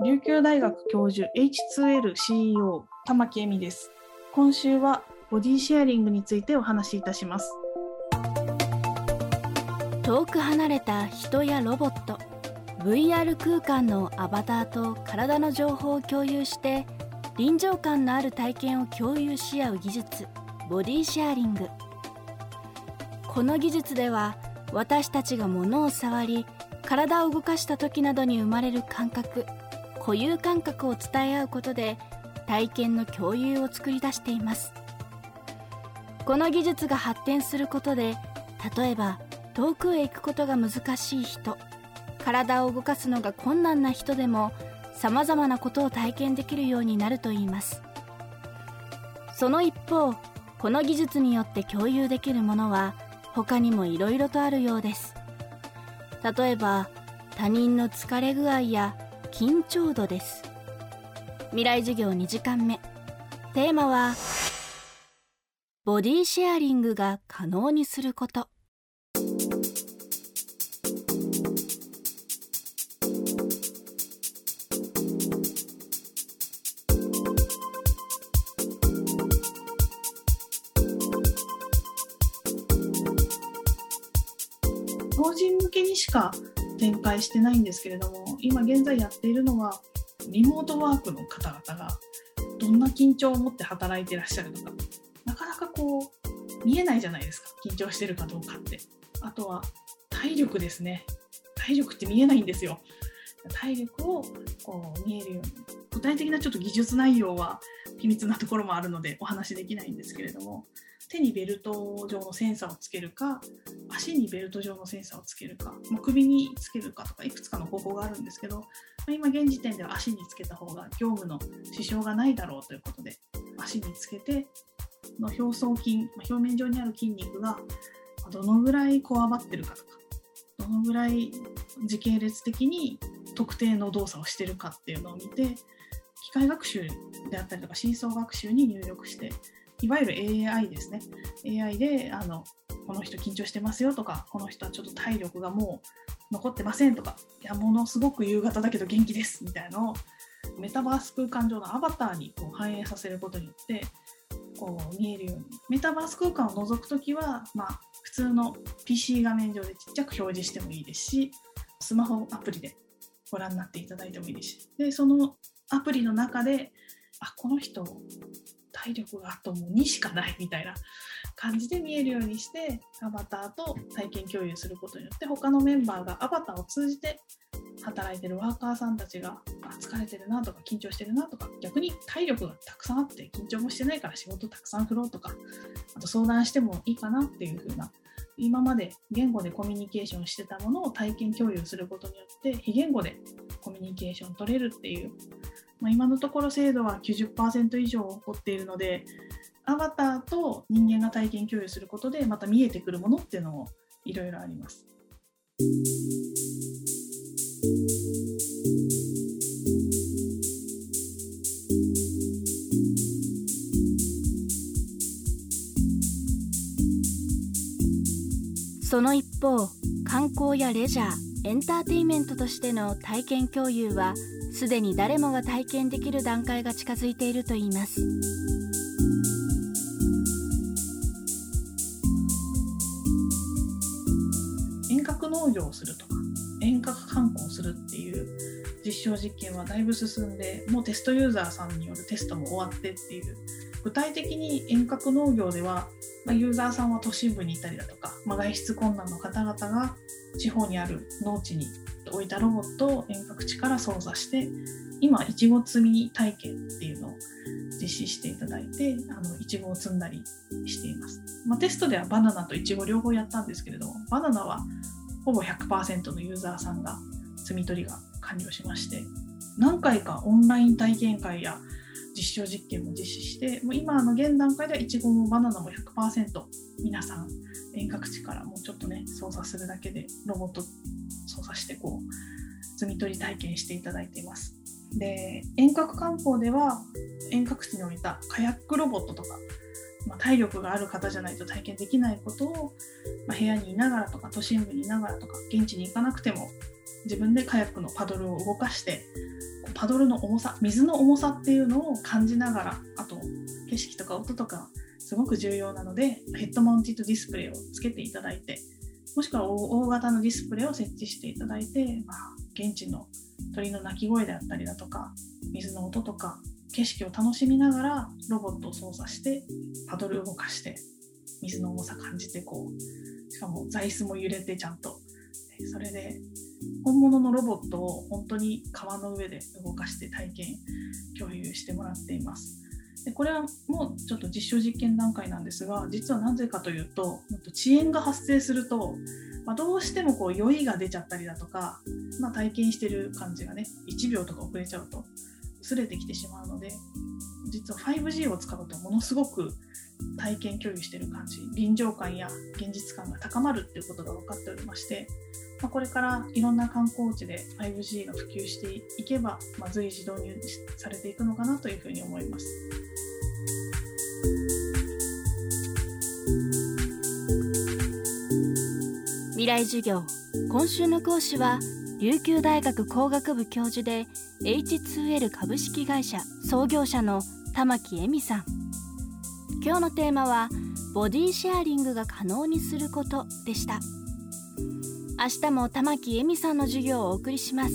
琉球大学教授 H2L CEO 玉木恵美です。今週はボディシェアリングについてお話しいたします。遠く離れた人やロボット VR 空間のアバターと体の情報を共有して臨場感のある体験を共有し合う技術ボディシェアリングこの技術では私たちが物を触り体を動かした時などに生まれる感覚固有感覚を伝え合うことで体験の共有を作り出しています。この技術が発展することで例えば遠くへ行くことが難しい人体を動かすのが困難な人でも様々なことを体験できるようになるといいます。その一方この技術によって共有できるものは他にもいろいろとあるようです。例えば他人の疲れ具合や緊張度です。未来授業2時間目。テーマはボディシェアリングが可能にすること。法人向けにしか展開してないんですけれども、今現在やっているのは、リモートワークの方々がどんな緊張を持って働いてらっしゃるのか、なかなかこう、見えないじゃないですか。緊張してるかどうかって。あとは、体力ですね。体力って見えないんですよ。体力をこう見えるように。具体的なちょっと技術内容は秘密なところもあるのでお話しできないんですけれども、手にベルト状のセンサーをつけるか、足にベルト状のセンサーをつけるか、まあ、首につけるかとかいくつかの方法があるんですけど、まあ、今現時点では足につけた方が業務の支障がないだろうということで足につけての表層筋、まあ、表面上にある筋肉がどのぐらいこわばってるかとかどのぐらい時系列的に特定の動作をしてるかっていうのを見て機械学習であったりとか深層学習に入力していわゆる AI ですね AI であのこの人緊張してますよとか、この人はちょっと体力がもう残ってませんとか、いや、ものすごく夕方だけど元気ですみたいなのを、メタバース空間上のアバターにこう反映させることによって、こう見えるように。メタバース空間を覗くときは、まあ、普通の PC 画面上でちっちゃく表示してもいいですし、スマホアプリでご覧になっていただいてもいいですし、で、そのアプリの中で、あ、この人、体力があともう2しかないみたいな感じで見えるようにしてアバターと体験共有することによって他のメンバーがアバターを通じて働いてるワーカーさんたちが疲れてるなとか緊張してるなとか逆に体力がたくさんあって緊張もしてないから仕事たくさん振ろうとかあと相談してもいいかなっていう風な今まで言語でコミュニケーションしてたものを体験共有することによって非言語でコミュニケーション取れるっていうまあ、今のところ精度は90%以上起こっているので、アバターと人間が体験共有することで、また見えてくるものっていうのもいろいろあります。その一方観光やレジャーエンターテインメントとしての体験共有はすでに誰もが体験できる段階が近づいているといいます。遠隔農業をするとか遠隔観光するっていう実証実験はだいぶ進んでもうテストユーザーさんによるテストも終わってっていう。具体的に遠隔農業では、まあ、ユーザーさんは都心部にいたりだとか、まあ、外出困難の方々が地方にある農地に置いたロボットを遠隔地から操作して今いちご摘み体験っていうのを実施していただいてあのいちごを摘んだりしています、まあ、テストではバナナといちご両方やったんですけれどもバナナはほぼ100%のユーザーさんが摘み取りが完了しまして何回かオンライン体験会や実証実験も実施してもう今の現段階ではいちごもバナナも100%皆さん遠隔地からもうちょっとね操作するだけでロボット操作してこう摘み取り体験していただいています。で遠隔観光では遠隔地に置いたカヤックロボットとか、ま、体力がある方じゃないと体験できないことを、まあ、部屋にいながらとか都心部にいながらとか現地に行かなくても自分でカヤックのパドルを動かしてパドルの重さ水の重さっていうのを感じながらあと景色とか音とかすごく重要なのでヘッドマウンティッドディスプレイをつけていただいてもしくは大型のディスプレイを設置していただいて、まあ、現地の鳥の鳴き声であったりだとか水の音とか景色を楽しみながらロボットを操作してパドルを動かして水の重さ感じてこうしかも座椅子も揺れてちゃんとそれで本物のロボットを本当に川の上で動かして体験共有してもらっています。でこれはもうちょっと実証実験段階なんですが実はなぜかというと遅延が発生すると、まあ、どうしてもこう酔いが出ちゃったりだとか、まあ、体験してる感じがね1秒とか遅れちゃうと薄れてきてしまうので実は 5G を使うとものすごく体験共有してる感じ臨場感や現実感が高まるっていうことが分かっておりましてまあ、これからいろんな観光地で 5G が普及していけば、まあ、随時導入されていくのかなというふうに思います。未来授業今週の講師は琉球大学工学部教授で H2L 株式会社創業者の玉木恵美さん今日のテーマはボディシェアリングが可能にすることでした。明日も玉木恵美さんの授業をお送りします